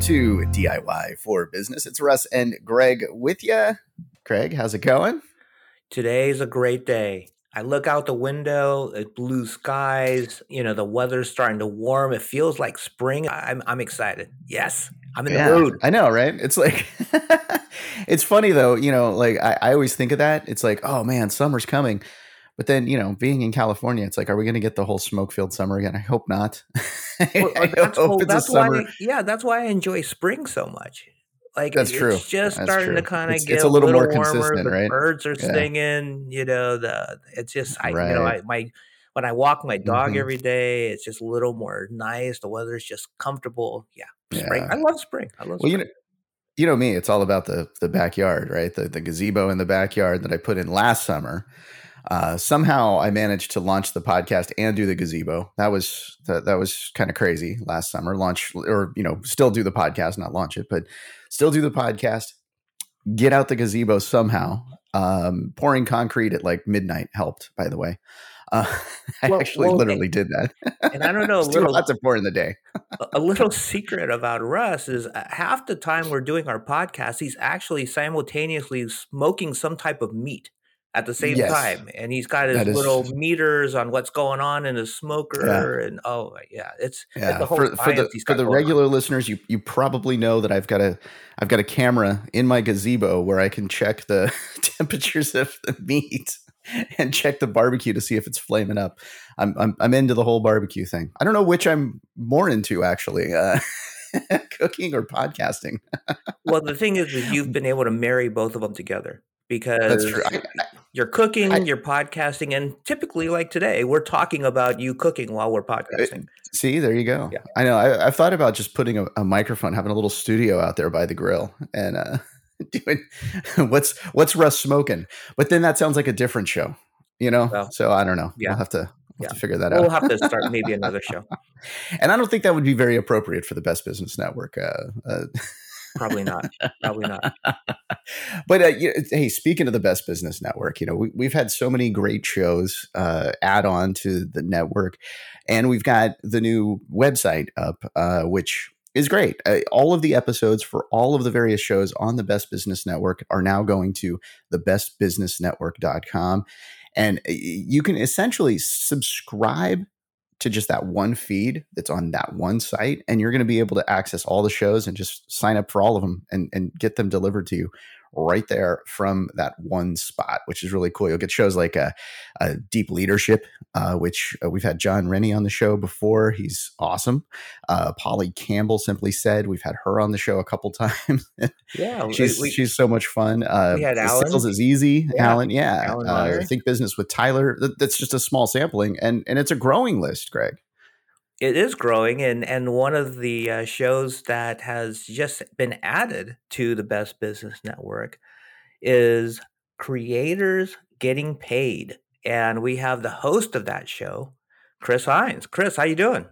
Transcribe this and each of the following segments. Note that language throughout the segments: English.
Welcome to DIY for Business. It's Russ and Greg with you. Greg, how's it going? Today's a great day. I look out the window, it's blue skies, you know, the weather's starting to warm. It feels like spring. I'm I'm excited. Yes. I'm in Yeah, the mood. I know, right? It's like, it's funny though, you know, like I, I always think of that. It's like, oh man, summer's coming. But then, you know, being in California, it's like, are we going to get the whole smoke filled summer again? I hope not. Well, uh, I that's hope well, that's why summer. yeah, that's why I enjoy spring so much. Like That's it's true. just That's starting to kind of get it's a little more warmer. consistent, The right? birds are Yeah. singing, you know, the it's just I you know, I my when I walk my dog hmm every day, it's just a little more nice. The weather's just comfortable. Yeah. Spring. Yeah. I love spring. I love Well, you spring. know, you know me, it's all about the the backyard, right? The the gazebo in the backyard that I put in last summer. Uh, somehow I managed to launch the podcast and do the gazebo. That was that, that was kind of crazy last summer. Launch or you know still do the podcast, not launch it, but still do the podcast. Get out the gazebo somehow. Um, pouring concrete at like midnight helped. By the way, uh, I Well actually well literally did that. and I don't know, a little hot to pour in the day. a a little secret about Russ is uh, half the time we're doing our podcast, he's actually simultaneously smoking some type of meat at the same Yes, time, and he's got his that little is. meters on what's going on in his Yeah. smoker, and oh yeah, it's it's Yeah, whole for for the for the going on. regular listeners, you you probably know that I've got a I've got a camera in my gazebo where I can check the temperatures of the meat and check the barbecue to see if it's flaming up. I'm I'm I'm into the whole barbecue thing. I don't know which I'm more into actually, uh, cooking or podcasting. Well, the thing is, is you've been able to marry both of them together That's true. because I, you're I, cooking, you're podcasting, and typically, like today, we're talking about you cooking while we're podcasting. see. There you go. Yeah. I know. I, I've thought about just putting a, a microphone, having a little studio out there by the grill, and uh, doing what's what's Russ smoking. But then that sounds like a different show, you know. Well, So I don't know. yeah, We'll have to we'll yeah. have to figure that out. We'll have to start maybe another show. and I don't think that would be very appropriate for the Best Business Network. Uh, uh, Probably not. Probably not. but uh, you hey, speaking of the Best Business Network, you know we, we've had so many great shows uh, add on to the network, and we've got the new website up, uh, which is great. Uh, all of the episodes for all of the various shows on the Best Business Network are now going to thebestbusinessnetwork.com, and uh, you can essentially subscribe to just that one feed that's on that one site and you're going to be able to access all the shows and just sign up for all of them and, and get them delivered to you right there from that one spot which is really cool. You'll get shows like a, uh, deep leadership uh, which uh, we've had Jon Rennie on the show before. He's awesome. Uh, polly campbell simply said we've had her on the show a couple times. Yeah, she's we she's so much fun. Uh, we had sales is easy Yeah, alan yeah Alan uh, think business with tyler. That's just a small sampling and and it's a growing list greg It is growing, and and one of the uh, shows that has just been added to the Best Business Network is Creators Getting Paid, and we have the host of that show, Chris Hines. Chris, how you doing?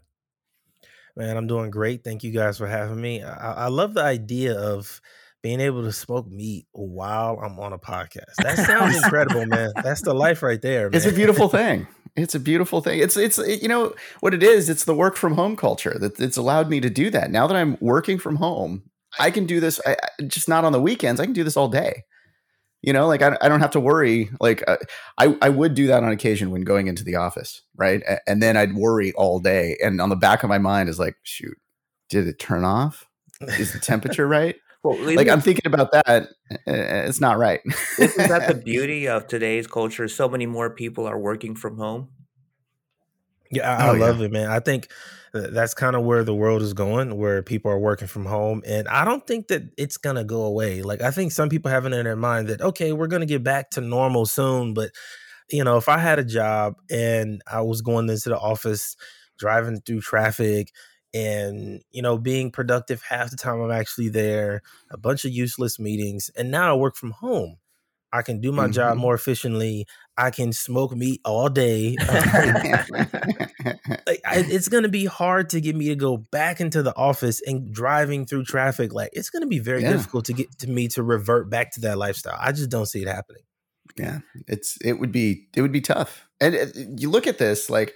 Man, I'm doing great. Thank you guys for having me. I, I love the idea of being able to smoke meat while I'm on a podcast. That sounds incredible, man. That's the life right there, It's a beautiful thing. It's a beautiful thing. It's it's it- you know what it is. It's the work from home culture that it's allowed me to do that. Now that I'm working from home, I can do this. I, just not on the weekends. I can do this all day. You know, like I, I don't have to worry. Like uh, I I would do that on occasion when going into the office, right? And then I'd worry all day. And on the back of my mind is like, shoot, did it turn off? Is the temperature right? Well, Like isn't I'm thinking about that. uh, It's not right. isn't that the beauty of today's culture? So many more people are working from home. Yeah, I, I oh yeah. love it, man. I think that's kind of where the world is going, where people are working from home. And I don't think that it's going to go away. Like, I think some people have it in their mind that, okay, we're going to get back to normal soon. But, you know, if I had a job and I was going into the office, driving through traffic, and, you know, being productive half the time I'm actually there, a bunch of useless meetings, and now I work from home. I can do my job Mhm. more efficiently. I can smoke meat all day. like I, it's gonna be hard to get me to go back into the office and driving through traffic. Like it's gonna be very Yeah. difficult to get to me to revert back to that lifestyle. I just don't see it happening. yeah it's it would be it would be tough and uh, you look at this like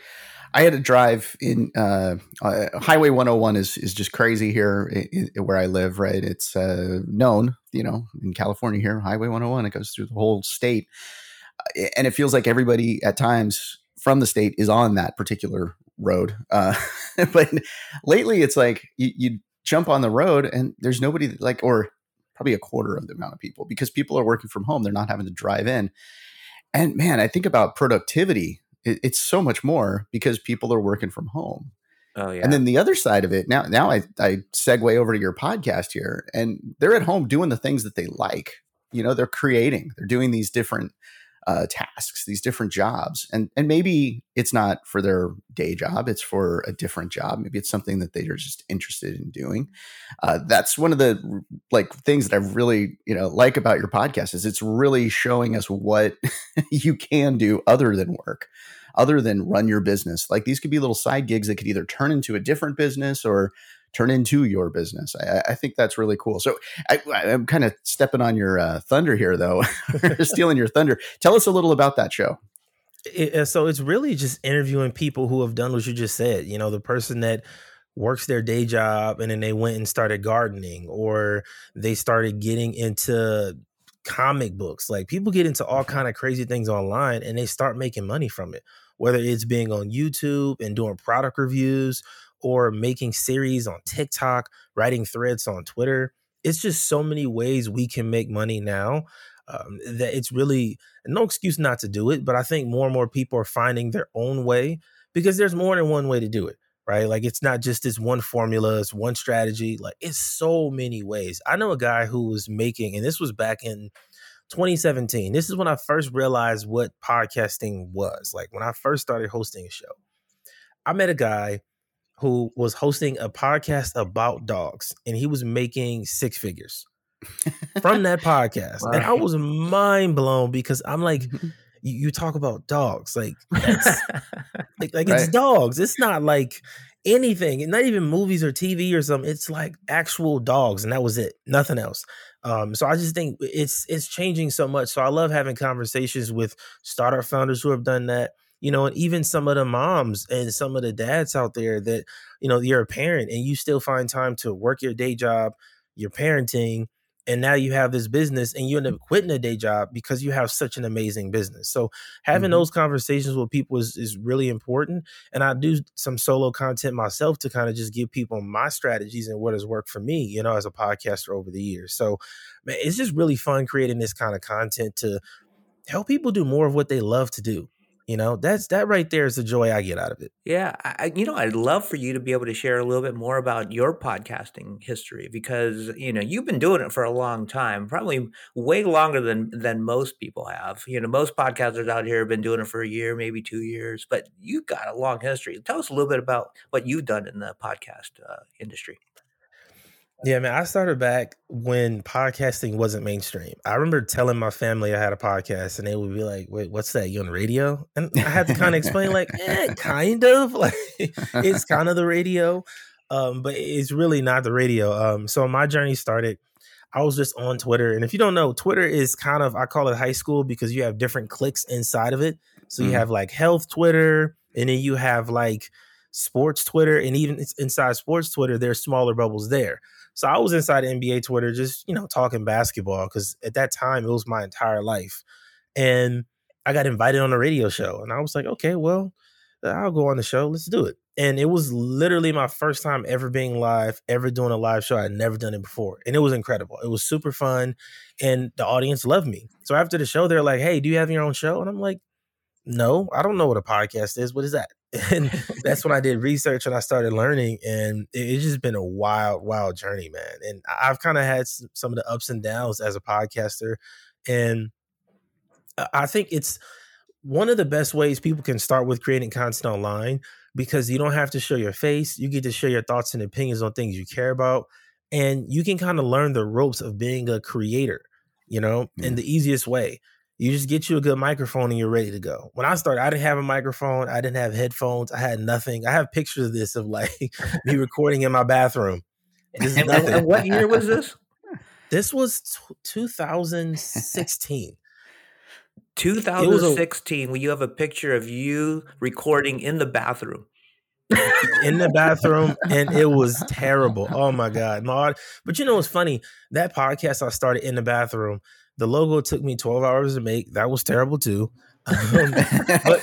I had to drive in uh, uh, Highway 101 is is just crazy here in, in, where I live. Right, it's uh, known, you know, in California here, Highway 101. It goes through the whole state, uh, and it feels like everybody at times from the state is on that particular road. Uh, but lately, it's like you, you jump on the road and there's nobody like, or probably a quarter of the amount of people because people are working from home. They're not having to drive in. And man, I think about productivity. It, it's so much more because people are working from home. Oh yeah. And then the other side of it, now now I, I segue over to your podcast here, and they're at home doing the things that they like. You know, they're creating, they're doing these different uh, tasks, these different jobs, and and maybe it's not for their day job; it's for a different job. Maybe it's something that they are just interested in doing. Uh, that's one of the like things that I really you know like about your podcast is it's really showing us what you can do other than work, other than run your business. Like these could be little side gigs that could either turn into a different business or turn into your business. I, I think that's really cool. So I, am kind of stepping on your uh, thunder here, though, stealing your thunder. Tell us a little about that show. It, so it's really just interviewing people who have done what you just said. You know, the person that works their day job and then they went and started gardening or they started getting into comic books like people get into all mm-hmm. kind of crazy things online and they start making money from it whether it's being on youtube and doing product reviews or making series on TikTok, writing threads on Twitter. It's just so many ways we can make money now um, that it's really no excuse not to do it. But I think more and more people are finding their own way because there's more than one way to do it, right? Like it's not just this one formula, it's one strategy. Like it's so many ways. I know a guy who was making, and this was back in 2017. This is when I first realized what podcasting was. Like when I first started hosting a show, I met a guy who was hosting a podcast about dogs and he was making six figures from that podcast. And I was mind blown because I'm like, you, talk about dogs, like, like, like right. it's dogs. It's not like anything, not even movies or TV or something. It's like actual dogs, and that was it, nothing else. Um, so I just think it's it's changing so much. So I love having conversations with startup founders who have done that you know, and even some of the moms and some of the dads out there that, you know, you're a parent and you still find time to work your day job, you're parenting, and now you have this business and you end up quitting a day job because you have such an amazing business. So having mm-hmm. those conversations with people is, is really important. And I do some solo content myself to kind of just give people my strategies and what has worked for me, you know, as a podcaster over the years. So man, it's just really fun creating this kind of content to help people do more of what they love to do. You know, that's that right there is the joy I get out of it. Yeah, I, you know, I'd love for you to be able to share a little bit more about your podcasting history because you know you've been doing it for a long time, probably way longer than than most people have. You know, most podcasters out here have been doing it for a year, maybe two years, but you've got a long history. Tell us a little bit about what you've done in the podcast uh, industry. Yeah, man, I started back when podcasting wasn't mainstream. I remember telling my family I had a podcast, and they would be like, "Wait, what's that? You on the radio?" And I had to kind of explain, like, eh, kind of, like it's kind of the radio, um, but it's really not the radio. Um, so my journey started. I was just on Twitter, and if you don't know, Twitter is kind of I call it high school because you have different cliques inside of it. So you mm-hmm. have like health Twitter, and then you have like sports Twitter, and even inside sports Twitter, there's smaller bubbles there. So I was inside NBA Twitter just, you know, talking basketball because at that time it was my entire life. And I got invited on a radio show and I was like, okay, well, I'll go on the show. Let's do it. And it was literally my first time ever being live, ever doing a live show. I'd never done it before. And it was incredible. It was super fun. And the audience loved me. So after the show, they're like, hey, do you have your own show? And I'm like, no, I don't know what a podcast is. What is that? And that's when I did research and I started learning, and it's just been a wild, wild journey, man. And I've kind of had some of the ups and downs as a podcaster, and I think it's one of the best ways people can start with creating content online because you don't have to show your face. You get to share your thoughts and opinions on things you care about, and you can kind of learn the ropes of being a creator, you know, in the easiest way. You just get you a good microphone and you're ready to go. When I started, I didn't have a microphone, I didn't have headphones, I had nothing. I have pictures of this of like me recording in my bathroom. and what year was this? This was t- 2016. 2016, when you have a picture of you recording in the bathroom. in the bathroom, and it was terrible. Oh my god, my, but you know what's funny? That podcast I started in the bathroom. The logo took me 12 hours to make. That was terrible too. But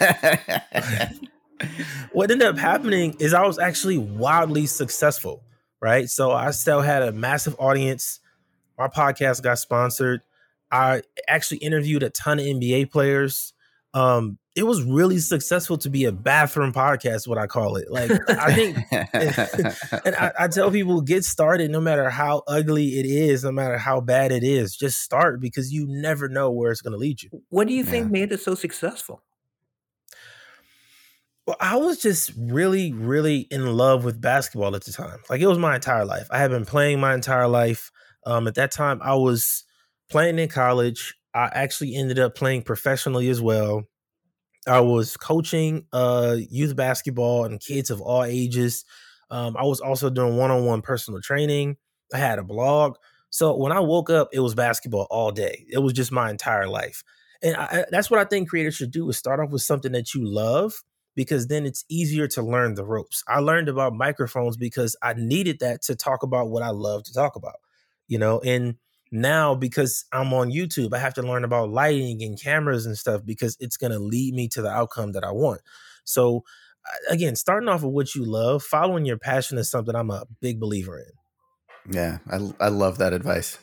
what ended up happening is I was actually wildly successful, right? So I still had a massive audience. My podcast got sponsored. I actually interviewed a ton of NBA players. Um, it was really successful to be a bathroom podcast, what I call it. Like I think, and I, I, tell people, get started, no matter how ugly it is, no matter how bad it is, just start because you never know where it's going to lead you. What do you think yeah. made it so successful? Well, I was just really, really in love with basketball at the time. Like it was my entire life. I had been playing my entire life. Um, at that time, I was playing in college. I actually ended up playing professionally as well. I was coaching uh, youth basketball and kids of all ages. Um, I was also doing one on one personal training. I had a blog. So when I woke up, it was basketball all day. It was just my entire life. And I, that's what I think creators should do is start off with something that you love because then it's easier to learn the ropes. I learned about microphones because I needed that to talk about what I love to talk about, you know, and now because I'm on YouTube, I have to learn about lighting and cameras and stuff because it's going to lead me to the outcome that I want. So, again, starting off with what you love, following your passion is something I'm a big believer in. Yeah, I, I love that advice.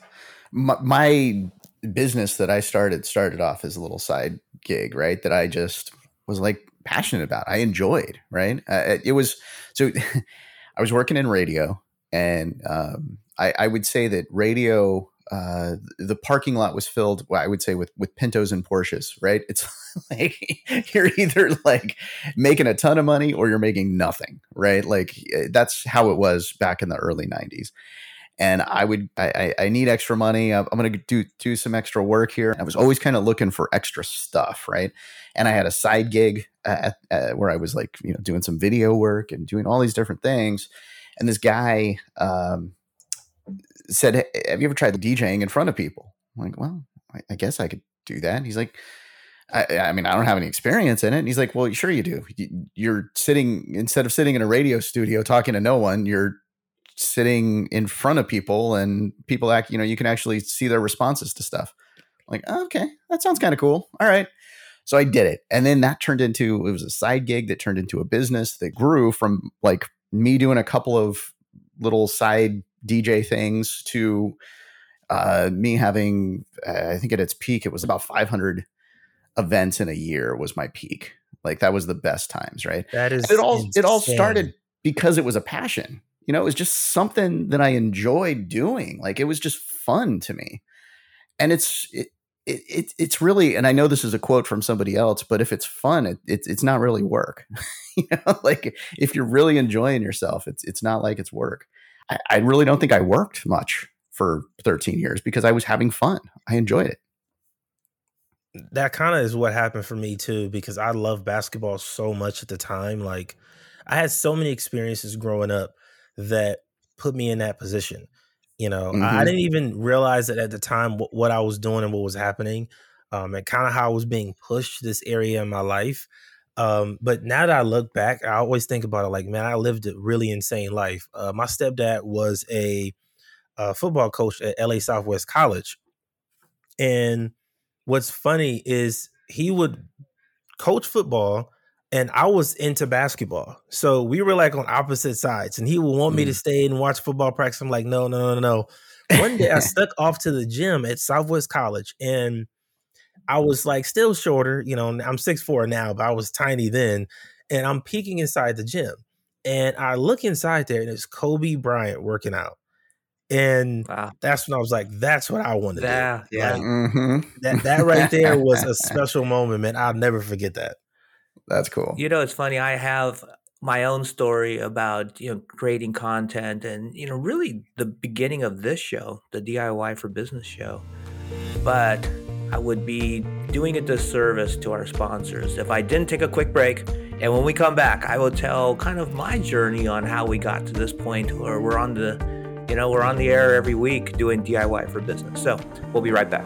My, my business that I started started off as a little side gig, right? That I just was like passionate about. I enjoyed, right? Uh, it was so I was working in radio, and um, I, I would say that radio uh, the parking lot was filled, well, I would say, with with Pintos and Porsches. Right? It's like you're either like making a ton of money or you're making nothing. Right? Like eh, that's how it was back in the early '90s. And I would, I, I need extra money. I'm going to do do some extra work here. I was always kind of looking for extra stuff, right? And I had a side gig at, at, where I was like, you know, doing some video work and doing all these different things. And this guy, um, said, hey, "Have you ever tried DJing in front of people?" I'm like, "Well, I, I guess I could do that." He's like, I, I, mean, I don't have any experience in it." And he's like, "Well, sure you do. You're sitting instead of sitting in a radio studio talking to no one, you're sitting in front of people, and people act. You know, you can actually see their responses to stuff." I'm like, oh, okay, that sounds kind of cool. All right. So I did it. And then that turned into it was a side gig that turned into a business that grew from like me doing a couple of little side DJ things to uh, me having, uh, I think at its peak, it was about 500 events in a year was my peak. Like that was the best times, right? That is and it all insane. it all started because it was a passion. You know, it was just something that I enjoyed doing. Like it was just fun to me. And it's it, it, it it's really and I know this is a quote from somebody else, but if it's fun, it, it's it's not really work. you know, like if you're really enjoying yourself, it's it's not like it's work. I, I really don't think I worked much for 13 years because I was having fun. I enjoyed it. That kind of is what happened for me too, because I loved basketball so much at the time. Like, I had so many experiences growing up that put me in that position. You know, mm-hmm. I, I, didn't even realize that at the time what, what I was doing and what was happening, um, and kind of how I was being pushed this area in my life. Um, but now that I look back, I always think about it like, man, I lived a really insane life. Uh, my stepdad was a, a football coach at LA Southwest College. And what's funny is he would coach football and I was into basketball. So we were like on opposite sides. And he would want mm. me to mm. stay and watch football practice. I'm like, no, no, no, no. One day I stuck off to the gym at Southwest College and I was like still shorter, you know, I'm six four now, but I was tiny then. And I'm peeking inside the gym. And I look inside there and it's Kobe Bryant working out. And wow. that's when I was like, that's what I want to yeah, do. Yeah. Like, mm-hmm. That that right there was a special moment, man. I'll never forget that. That's cool. You know, it's funny. I have my own story about you know creating content and you know really the beginning of this show the diy for business show but I would be doing a disservice to our sponsors if I didn't take a quick break. And when we come back, I will tell kind of my journey on how we got to this point where we're on the, you know, we're on the air every week doing DIY for business. So we'll be right back.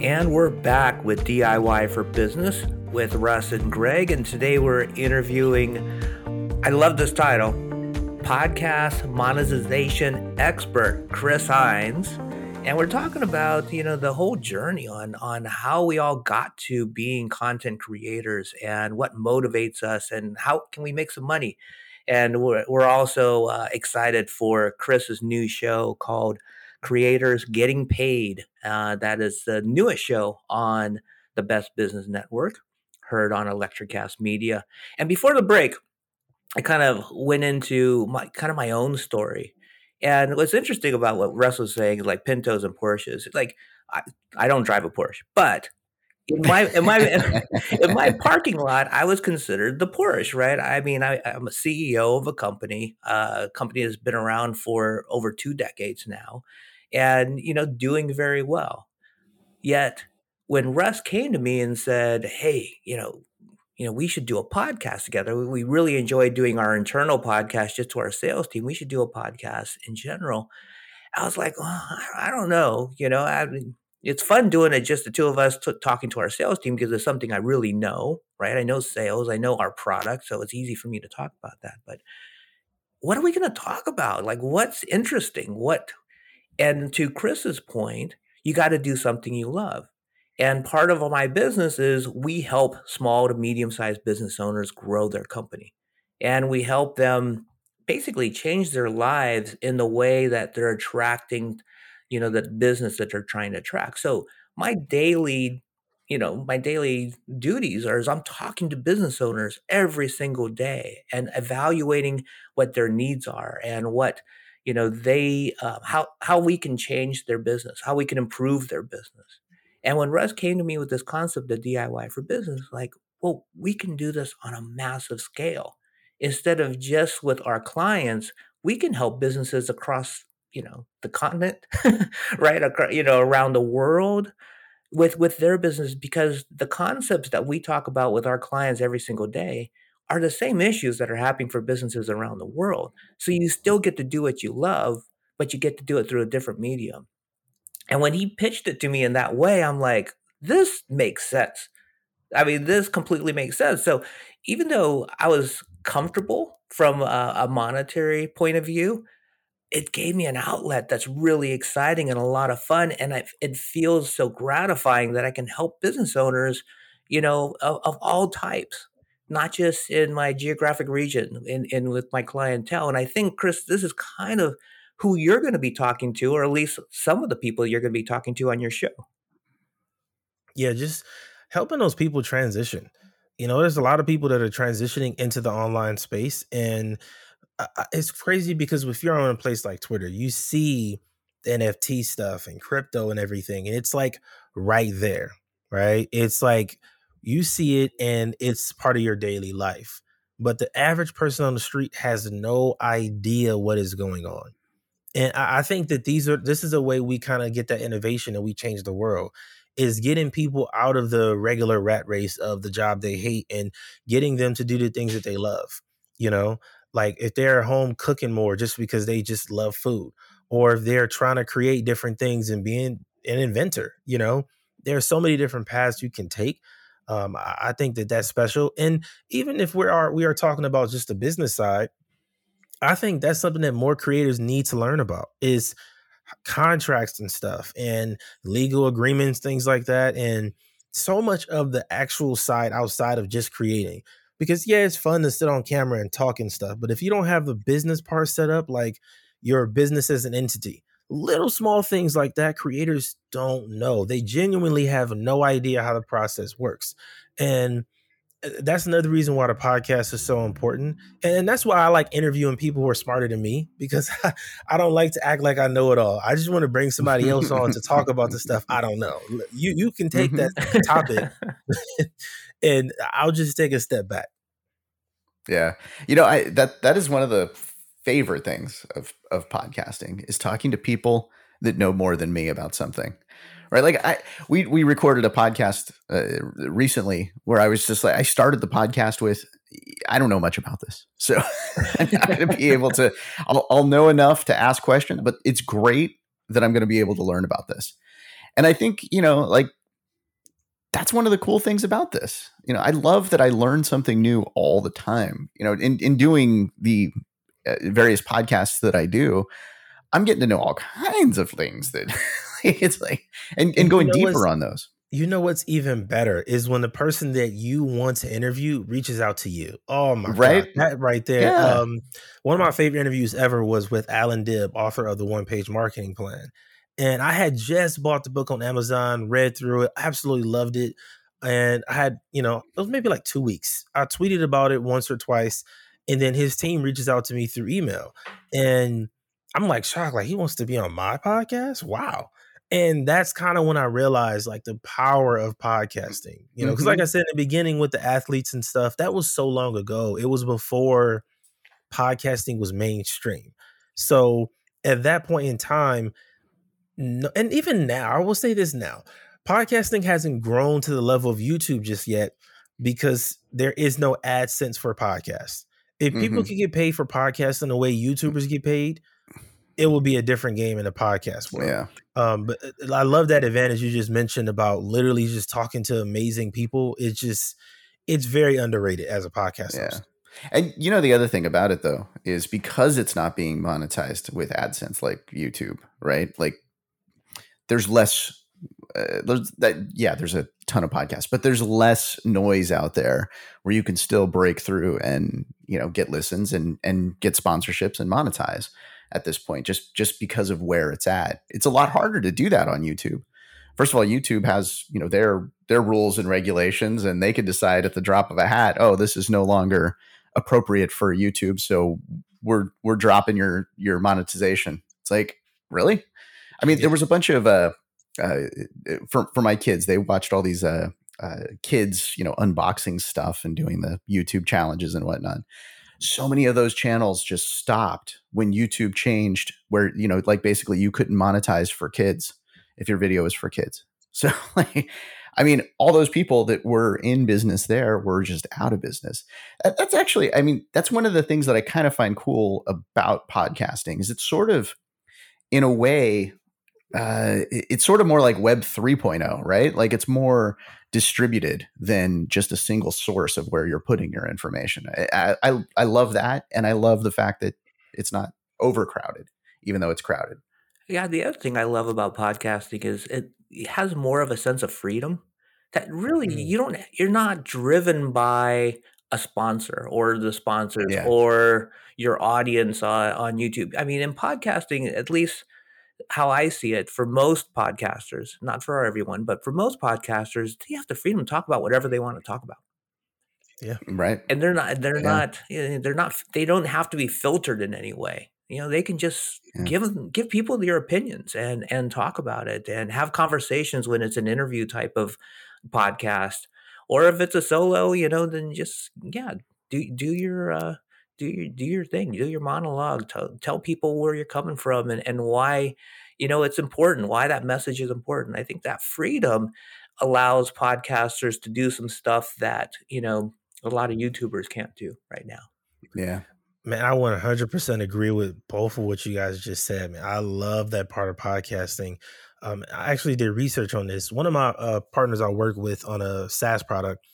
And we're back with DIY for Business with Russ and Greg. And today we're interviewing I love this title, podcast monetization expert Chris Hines. And we're talking about, you know, the whole journey on on how we all got to being content creators and what motivates us and how can we make some money. And we're, we're also uh, excited for Chris's new show called creators getting paid. Uh, that is the newest show on the Best Business Network, heard on Electricast Media. And before the break, I kind of went into my kind of my own story. And what's interesting about what Russ was saying is like Pintos and Porsches. It's like I, I don't drive a Porsche, but in my in my in my parking lot, I was considered the Porsche, right? I mean, I, am a CEO of a company. Uh, a company has been around for over two decades now, and you know doing very well yet when russ came to me and said hey you know you know we should do a podcast together. We really enjoy doing our internal podcast just to our sales team. We should do a podcast in general. I was like i don't know you know I it's fun doing it just the two of us t- talking to our sales team because it's something i really know right? I know sales i know our product so it's easy for me to talk about that but what are we going to talk about? Like what's interesting? What and to Chris's point, you got to do something you love. And part of my business is we help small to medium sized business owners grow their company. And we help them basically change their lives in the way that they're attracting, you know, the business that they're trying to attract. So my daily, you know, my daily duties are as I'm talking to business owners every single day and evaluating what their needs are and what you know they uh, how how we can change their business how we can improve their business and when russ came to me with this concept of diy for business like well we can do this on a massive scale instead of just with our clients we can help businesses across you know the continent right across, you know around the world with with their business because the concepts that we talk about with our clients every single day are the same issues that are happening for businesses around the world. So you still get to do what you love, but you get to do it through a different medium. And when he pitched it to me in that way, I'm like, this makes sense. I mean, this completely makes sense. So even though I was comfortable from a, a monetary point of view, it gave me an outlet that's really exciting and a lot of fun. And I, it feels so gratifying that I can help business owners, you know, of, of all types not just in my geographic region and, with my clientele. And I think, Chris, this is kind of who you're going to be talking to, or at least some of the people you're going to be talking to on your show. Yeah, just helping those people transition. You know, there's a lot of people that are transitioning into the online space, and it's crazy because if you're on a place like Twitter, you see NFT stuff and crypto and everything, and it's like right there, right? It's like you see it and it's part of your daily life. But the average person on the street has no idea what is going on. And I, think that these are this is a way we kind of get that innovation and we change the world is getting people out of the regular rat race of the job they hate and getting them to do the things that they love. You know, like if they're home cooking more just because they just love food, or if they're trying to create different things and being an inventor, you know, there are so many different paths you can take. Um, I think that that's special. And even if we are we are talking about just the business side, I think that's something that more creators need to learn about is contracts and stuff and legal agreements, things like that, and so much of the actual side outside of just creating. Because yeah, it's fun to sit on camera and talk and stuff, but if you don't have the business part set up, like your business as an entity, little small things like that creators don't know they genuinely have no idea how the process works and Uh, that's another reason why the podcast is so important. And that's why i like interviewing people who are smarter than me because i don't like to act like i know it all. I just want to bring somebody else on to talk about the stuff i don't know. You you can take mm-hmm. that topic and i'll just take a step back. Yeah. You know i that that is one of the favorite things of of podcasting is talking to people that know more than me about something right like i we we recorded a podcast uh, recently where i was just like i started the podcast with i don't know much about this so i'm not going to be able to I'll, I'll know enough to ask questions but it's great that i'm going to be able to learn about this and i think you know like that's one of the cool things about this. You know, I love that I learn something new all the time. You know, in in doing the uh, various podcasts that I do, I'm getting to know all kinds of things that it's like and, and going deeper on those. You know what's even better is when the person that you want to interview reaches out to you. Oh my right? god, that right there. Yeah. Um, one of my favorite interviews ever was with Allan Dib, author of the One Page Marketing Plan. And I had just bought the book on Amazon, read through it, absolutely loved it. And I had, you know, it was maybe like two weeks. I tweeted about it once or twice. And then his team reaches out to me through email. And I'm like shocked, like he wants to be on my podcast. Wow. And that's kind of when I realized like the power of podcasting, you know, because mm-hmm. like I said in the beginning with the athletes and stuff, that was so long ago. It was before podcasting was mainstream. So at that point in time, no, and even now, I will say this now podcasting hasn't grown to the level of YouTube just yet because there is no AdSense for podcasts. If mm-hmm. people could get paid for podcasts in the way YouTubers get paid, it will be a different game in the podcast world. Yeah. Um, but uh, I love that advantage you just mentioned about literally just talking to amazing people. It's just it's very underrated as a podcast yeah. Host. And you know the other thing about it though is because it's not being monetized with AdSense like YouTube, right? Like there's less uh, there's that yeah there's a ton of podcasts but there's less noise out there where you can still break through and you know get listens and and get sponsorships and monetize at this point just just because of where it's at it's a lot harder to do that on youtube first of all youtube has you know their their rules and regulations and they can decide at the drop of a hat oh this is no longer appropriate for youtube so we're we're dropping your your monetization it's like really I mean, yeah. there was a bunch of uh, uh, for for my kids. They watched all these uh, uh, kids, you know, unboxing stuff and doing the YouTube challenges and whatnot. So many of those channels just stopped when YouTube changed, where you know, like basically you couldn't monetize for kids if your video was for kids. So, like, I mean, all those people that were in business there were just out of business. That's actually, I mean, that's one of the things that I kind of find cool about podcasting is it's sort of, in a way, uh, it's sort of more like Web 3.0, right? Like it's more distributed than just a single source of where you're putting your information. I, I, I love that, and I love the fact that it's not overcrowded, even though it's crowded. Yeah, the other thing I love about podcasting is it, has more of a sense of freedom. That really mm. you don't you're not driven by a sponsor or the sponsors yeah. or your audience on, on YouTube. I mean, in podcasting, at least how I see it for most podcasters, not for everyone, but for most podcasters, they have the freedom to talk about whatever they want to talk about. Yeah. Right. And they're not, they're yeah. not, they're not, they don't have to be filtered in any way. You know, they can just yeah. give them, give people their opinions and, and talk about it and have conversations when it's an interview type of podcast. Or if it's a solo, you know, then just, yeah, do, do your, uh, do your do your thing, do your monologue, tell, tell people where you're coming from and, and why, you know, it's important, why that message is important. I think that freedom allows podcasters to do some stuff that, you know, a lot of YouTubers can't do right now. Yeah. Man, I 100% agree with both of what you guys just said. Man, I love that part of podcasting. Um, I actually did research on this. One of my uh, partners I work with on a SaaS product,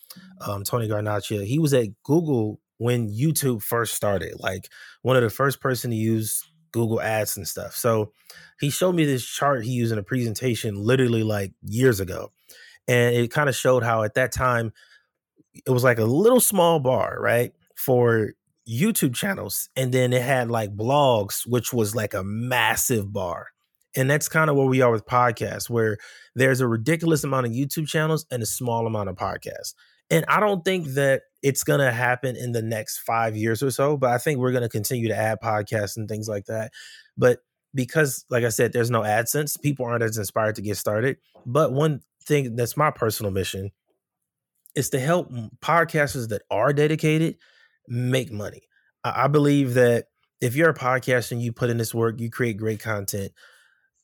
um, Tony Garnaccia, he was at Google when YouTube first started, like one of the first person to use Google Ads and stuff. So he showed me this chart he used in a presentation literally like years ago. And it kind of showed how at that time it was like a little small bar, right? For YouTube channels. And then it had like blogs, which was like a massive bar. And that's kind of where we are with podcasts, where there's a ridiculous amount of YouTube channels and a small amount of podcasts. And I don't think that it's going to happen in the next five years or so, but I think we're going to continue to add podcasts and things like that. But because, like I said, there's no AdSense, people aren't as inspired to get started. But one thing that's my personal mission is to help podcasters that are dedicated make money. I believe that if you're a podcaster and you put in this work, you create great content,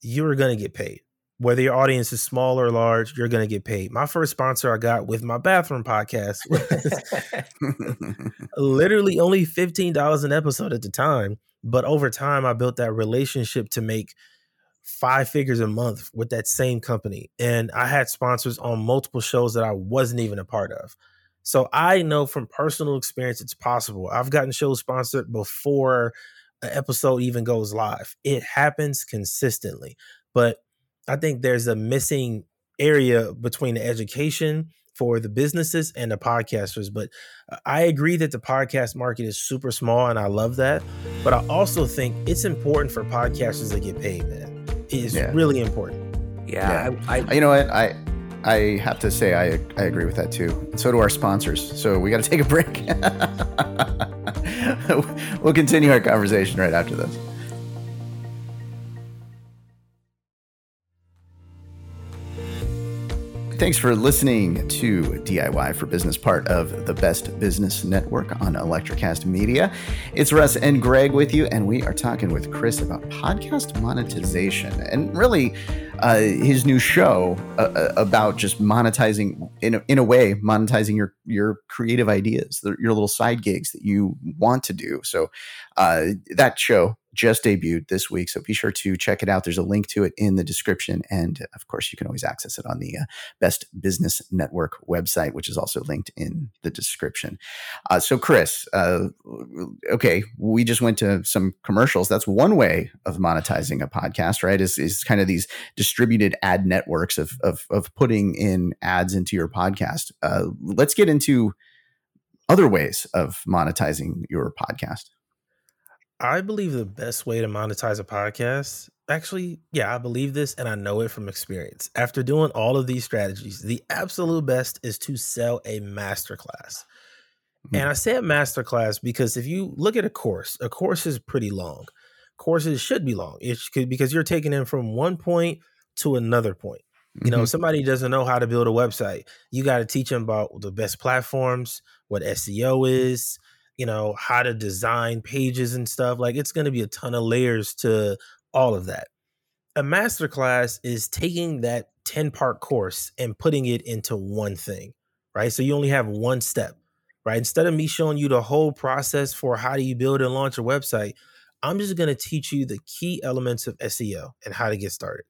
you're going to get paid whether your audience is small or large, you're going to get paid. My first sponsor I got with my bathroom podcast was literally only $15 an episode at the time. But over time, I built that relationship to make five figures a month with that same company. And I had sponsors on multiple shows that I wasn't even a part of. So I know from personal experience it's possible. I've gotten shows sponsored before an episode even goes live. It happens consistently. But I think there's a missing area between the education for the businesses and the podcasters. But uh, I agree that the podcast market is super small and I love that. But I also think it's important for podcasters to get paid, man. It is yeah. really important. Yeah. yeah. I, I, you know what? I I have to say I I agree with that too. And so do our sponsors. So we got to take a break. we'll continue our conversation right after this. Thanks for listening to DIY for Business, part of the Best Business Network on Electrocast Media. It's Russ and Greg with you, and we are talking with Chris about podcast monetization and really uh, his new show uh, uh about just monetizing, in a, in a way, monetizing your your creative ideas, your little side gigs that you want to do. So uh, that show just debuted this week. So be sure to check it out. There's a link to it in the description. And of course, you can always access it on the uh, Best Business Network website, which is also linked in the description. Uh, so, Chris, uh, okay, we just went to some commercials. That's one way of monetizing a podcast, right? Is, is kind of these distributed ad networks of, of, of putting in ads into your podcast. Uh, let's get into other ways of monetizing your podcast. I believe the best way to monetize a podcast, actually, yeah, I believe this and I know it from experience. After doing all of these strategies, the absolute best is to sell a masterclass. Mm-hmm. And I say a masterclass because if you look at a course, a course is pretty long. Courses should be long. It could because you're taking them from one point to another point. You know, mm-hmm. somebody doesn't know how to build a website. You got to teach them about the best platforms, what SEO is, you know, how to design pages and stuff. Like it's going to be a ton of layers to all of that. A masterclass is taking that 10 part course and putting it into one thing, right? So you only have one step, right? Instead of me showing you the whole process for how do you build and launch a website, I'm just going to teach you the key elements of SEO and how to get started.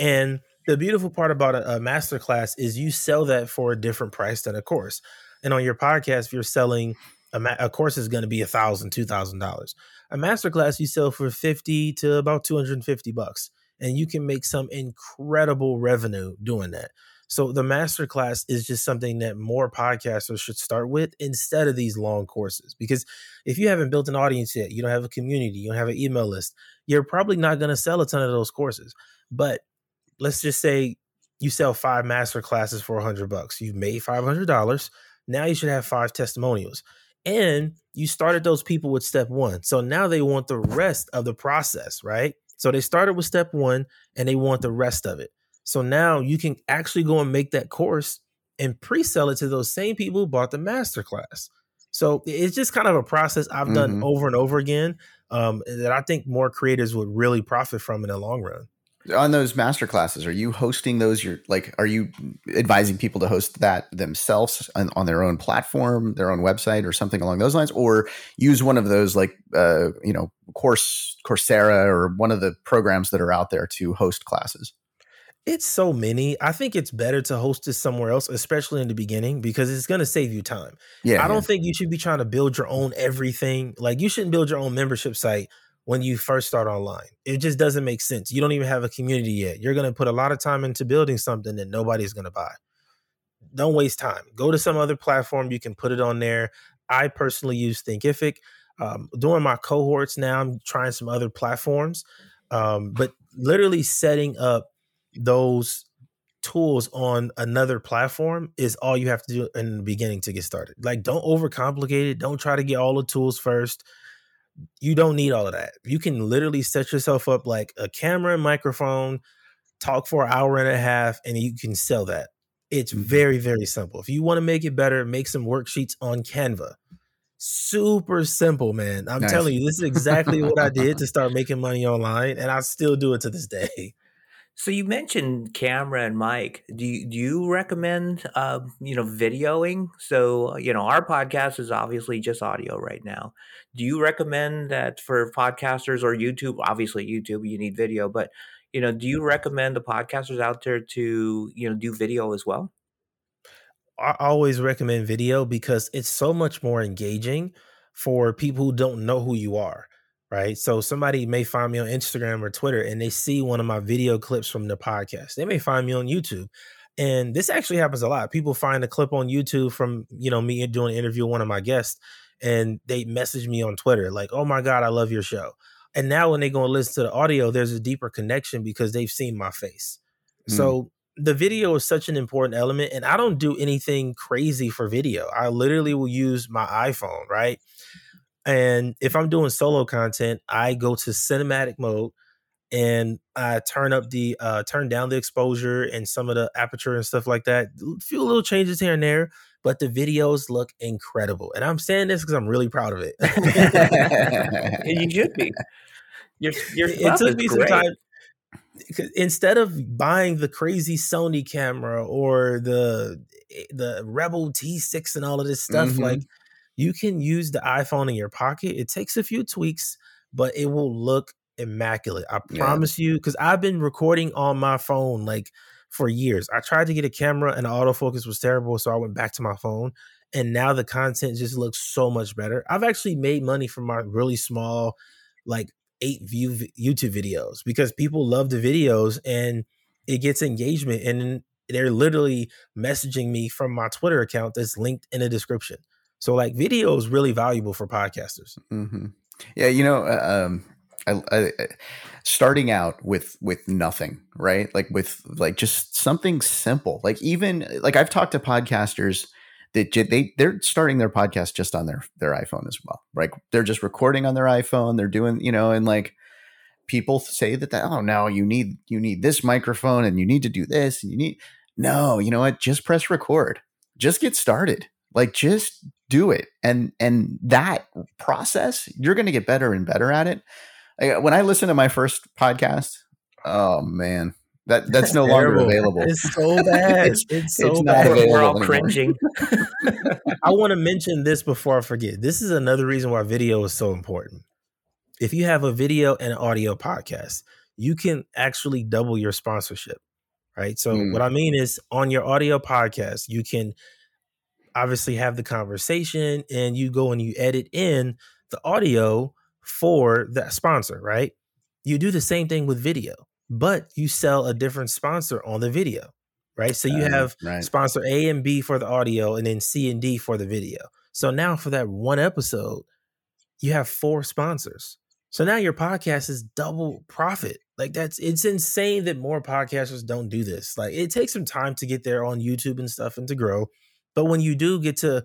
And the beautiful part about a, a masterclass is you sell that for a different price than a course. And on your podcast, if you're selling a, ma- a course is going to be a thousand, two thousand dollars. A masterclass you sell for fifty to about two hundred and fifty bucks, and you can make some incredible revenue doing that. So the masterclass is just something that more podcasters should start with instead of these long courses. Because if you haven't built an audience yet, you don't have a community, you don't have an email list, you're probably not going to sell a ton of those courses. But let's just say you sell five master classes for a hundred bucks. You've made five hundred dollars. Now you should have five testimonials and you started those people with step one. So now they want the rest of the process, right? So they started with step one and they want the rest of it. So now you can actually go and make that course and pre-sell it to those same people who bought the masterclass. So it's just kind of a process I've done mm-hmm. over and over again um, that I think more creators would really profit from in the long run on those master classes are you hosting those you're like are you advising people to host that themselves on, on, their own platform their own website or something along those lines or use one of those like uh, you know course coursera or one of the programs that are out there to host classes it's so many. I think it's better to host it somewhere else, especially in the beginning, because it's going to save you time. Yeah. I don't yeah. think you should be trying to build your own everything. Like you shouldn't build your own membership site when you first start online. It just doesn't make sense. You don't even have a community yet. You're going to put a lot of time into building something that nobody's going to buy. Don't waste time. Go to some other platform. You can put it on there. I personally use Thinkific. Um, doing my cohorts now, I'm trying some other platforms. Um, but literally setting up those tools on another platform is all you have to do in the beginning to get started. Like, don't overcomplicate it. Don't try to get all the tools first you don't need all of that. You can literally set yourself up like a camera and microphone, talk for an hour and a half, and you can sell that. It's mm-hmm. very, very simple. If you want to make it better, make some worksheets on Canva. Super simple, man. I'm nice. telling you, this is exactly what I did to start making money online, and I still do it to this day. So you mentioned camera and mic. Do you, do you recommend uh, you know videoing? So you know our podcast is obviously just audio right now. Do you recommend that for podcasters or YouTube? Obviously YouTube you need video, but you know do you recommend the podcasters out there to you know do video as well? I always recommend video because it's so much more engaging for people who don't know who you are right? So somebody may find me on Instagram or Twitter and they see one of my video clips from the podcast. They may find me on YouTube. And this actually happens a lot. People find a clip on YouTube from, you know, me doing an interview with one of my guests and they message me on Twitter like, "Oh my god, I love your show." And now when they go and listen to the audio, there's a deeper connection because they've seen my face. Mm. So the video is such an important element and I don't do anything crazy for video. I literally will use my iPhone, right? And if I'm doing solo content, I go to cinematic mode and I turn up the uh turn down the exposure and some of the aperture and stuff like that. A few little changes here and there, but the videos look incredible. And I'm saying this because I'm really proud of it. you should be. Your, your it took me great. some time instead of buying the crazy Sony camera or the eh, the Rebel T6 and all of this stuff, mm-hmm. like you can use the iPhone in your pocket. It takes a few tweaks, but it will look immaculate. I promise yeah. you, because I've been recording on my phone like for years. I tried to get a camera and the autofocus was terrible, so I went back to my phone. And now the content just looks so much better. I've actually made money from my really small, like eight view YouTube videos because people love the videos and it gets engagement. And they're literally messaging me from my Twitter account that's linked in the description. So like video is really valuable for podcasters. Mm-hmm. Yeah, you know, uh, um, I, I, starting out with with nothing, right? Like with like just something simple. Like even like I've talked to podcasters that they they're starting their podcast just on their their iPhone as well. Like they're just recording on their iPhone. They're doing you know, and like people say that that oh no, you need you need this microphone and you need to do this and you need no, you know what? Just press record. Just get started like just do it and and that process you're going to get better and better at it when i listen to my first podcast oh man that that's no longer available. It's so bad. it's, it's so it's bad. We're all cringing. I want to mention this before I forget. This is another reason why video is so important. If you have a video and an audio podcast, you can actually double your sponsorship. Right. So mm. what I mean is on your audio podcast, you can obviously have the conversation and you go and you edit in the audio for that sponsor, right? You do the same thing with video, but you sell a different sponsor on the video, right? So you uh, have right. sponsor A and B for the audio and then C and D for the video. So now for that one episode, you have four sponsors. So now your podcast is double profit. Like that's it's insane that more podcasters don't do this. Like it takes some time to get there on YouTube and stuff and to grow. But when you do get to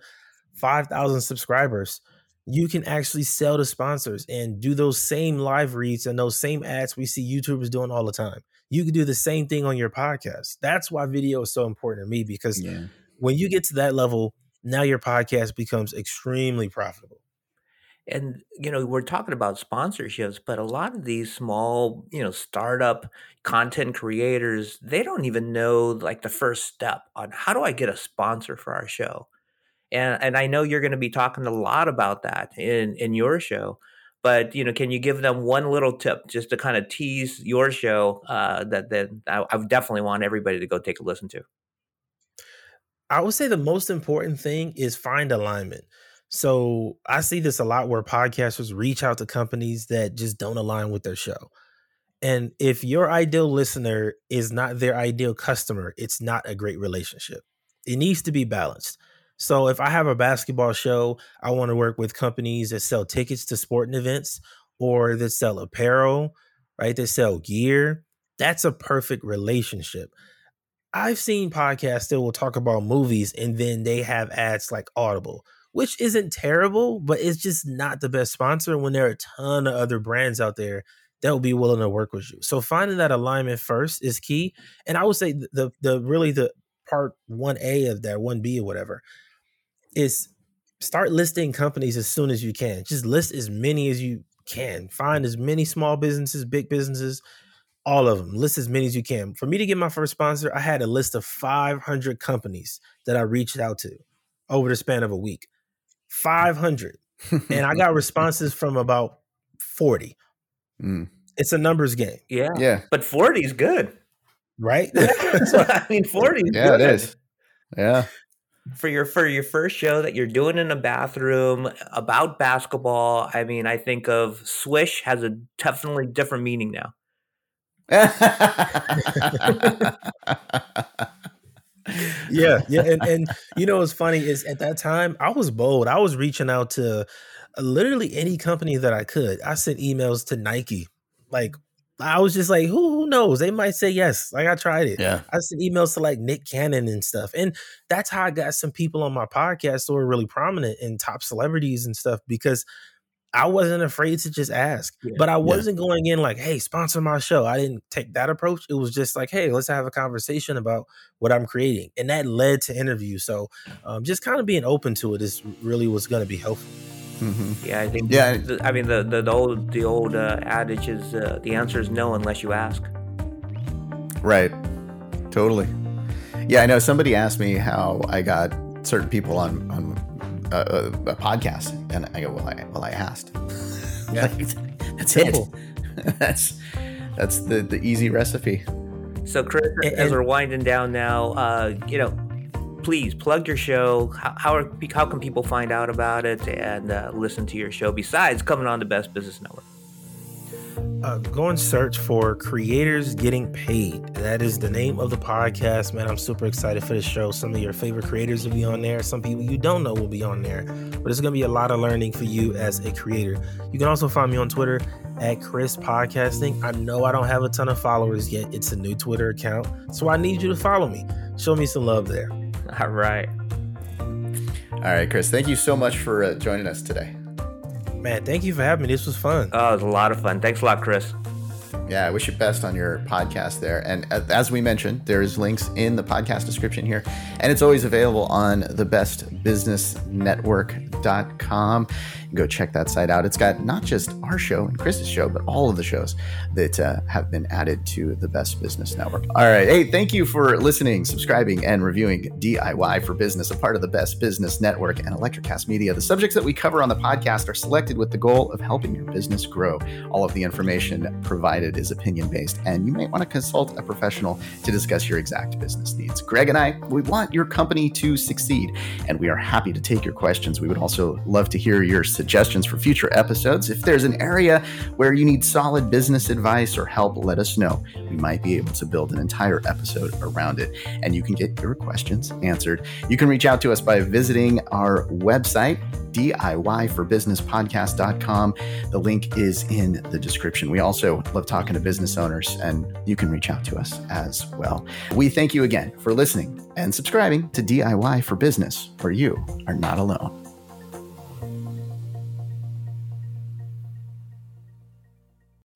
5,000 subscribers, you can actually sell to sponsors and do those same live reads and those same ads we see YouTubers doing all the time. You can do the same thing on your podcast. That's why video is so important to me because yeah. when you get to that level, now your podcast becomes extremely profitable. And you know, we're talking about sponsorships, but a lot of these small, you know, startup content creators, they don't even know like the first step on how do I get a sponsor for our show. And and I know you're going to be talking a lot about that in in your show. But you know, can you give them one little tip just to kind of tease your show uh, that that I, I definitely want everybody to go take a listen to? I would say the most important thing is find alignment. So I see this a lot where podcasters reach out to companies that just don't align with their show. And if your ideal listener is not their ideal customer, it's not a great relationship. It needs to be balanced. So if I have a basketball show, I want to work with companies that sell tickets to sporting events or that sell apparel, right? That sell gear. That's a perfect relationship. I've seen podcasts that will talk about movies and then they have ads like Audible which isn't terrible, but it's just not the best sponsor when there are a ton of other brands out there that will be willing to work with you. So finding that alignment first is key. And I would say the the really the part 1A of that, 1B or whatever, is start listing companies as soon as you can. Just list as many as you can. Find as many small businesses, big businesses, all of them. List as many as you can. For me to get my first sponsor, I had a list of 500 companies that I reached out to over the span of a week. 500. and I got responses from about 40. Mm. It's a numbers game. Yeah. Yeah. But 40 is good. Right? so, I mean 40 is Yeah, good. it is. Yeah. For your for your first show that you're doing in a bathroom about basketball, I mean, I think of swish has a definitely different meaning now. yeah, yeah, and, and you know what's funny is at that time I was bold. I was reaching out to uh, literally any company that I could. I sent emails to Nike, like I was just like, who who knows? They might say yes. Like I tried it. Yeah. I sent emails to like Nick Cannon and stuff. And that's how I got some people on my podcast who are really prominent and top celebrities and stuff because I wasn't afraid to just ask. Yeah. But I wasn't going in like, hey, sponsor my show. I didn't take that approach. It was just like, hey, let's have a conversation about what I'm creating. And that led to interviews. So um, just kind of being open to it is really what's going to be helpful. Mhm. Yeah, I think. Yeah. the- I mean, the the, the old the old uh, adage is uh, the answer is no unless you ask. Right. Totally. Yeah, I know somebody asked me how I got certain people on on a, a, a podcast, and I go, "Well, I well, I asked." Yeah. Like, that's Simple. it. that's that's the the easy recipe. So, Chris, And- as we're winding down now, uh, you know, please plug your show. How how, are, how can people find out about it and uh, listen to your show besides coming on the Best Business Network? Uh, go and search for creators getting paid. That is the name of the podcast, man. I'm super excited for the show. Some of your favorite creators will be on there. Some people you don't know will be on there. But it's going to be a lot of learning for you as a creator. You can also find me on Twitter at Chris Podcasting. I know I don't have a ton of followers yet. It's a new Twitter account. So I need you to follow me. Show me some love there. All right. All right, Chris. Thank you so much for uh, joining us today. Man, thank you for having me. This was fun. Oh, it was a lot of fun. Thanks a lot, Chris. Yeah, I wish you best on your podcast there. And uh, as we mentioned, there's links in the podcast description here. And it's always available on thebestbusinessnetwork.com. Go check that site out. It's got not just our show and Chris's show, but all of the shows that uh, have been added to the Best Business Network. All right. Hey, thank you for listening, subscribing, and reviewing DIY for Business, a part of the Best Business Network and Electricast Media. The subjects that we cover on the podcast are selected with the goal of helping your business grow. All of the information provided is opinion based, and you may want to consult a professional to discuss your exact business needs. Greg and I, we want your company to succeed, and we are happy to take your questions. We would also love to hear your suggestions for future episodes. If there's an area where you need solid business advice or help, let us know. We might be able to build an entire episode around it, and you can get your questions answered. You can reach out to us by visiting our website, DIYforbusinesspodcast.com. The link is in the description. We also love talking to business owners, and you can reach out to us as well. We thank you again for listening and subscribing to DIY for Business, where you are not alone.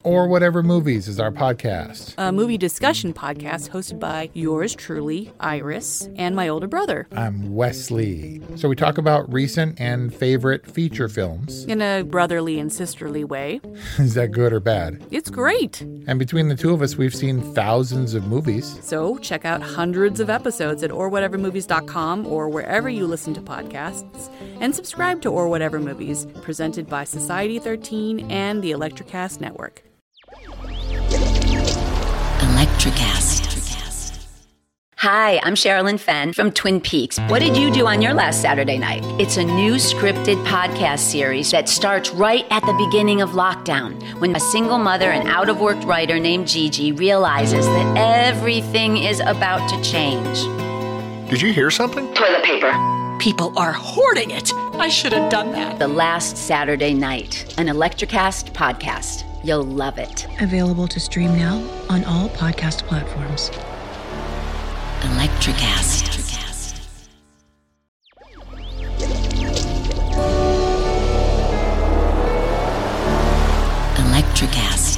Or whatever movies is our podcast. a movie discussion podcast hosted by yours truly, Iris, and my older brother I'm Wesley. So we talk about recent and favorite feature films. in a brotherly and sisterly way. Is that good or bad? It's great. And between the two of us, we've seen thousands of movies. So check out hundreds of episodes at orwhatevermovies.com or wherever you listen to podcasts. And subscribe to Or Whatever Movies, presented by Society 13 and the Electricast Network. Electricast. Hi, I'm Sherilyn Fenn from Twin Peaks. What did you do on your last Saturday night? It's a new scripted podcast series that starts right at the beginning of lockdown when a single mother and out of work writer named Gigi realizes that everything is about to change. Did you hear something? Toilet paper. People are hoarding it. I should have done that. The last Saturday night, an Electricast podcast. You'll love it. Available to stream now on all podcast platforms. Electricast. Electric acid.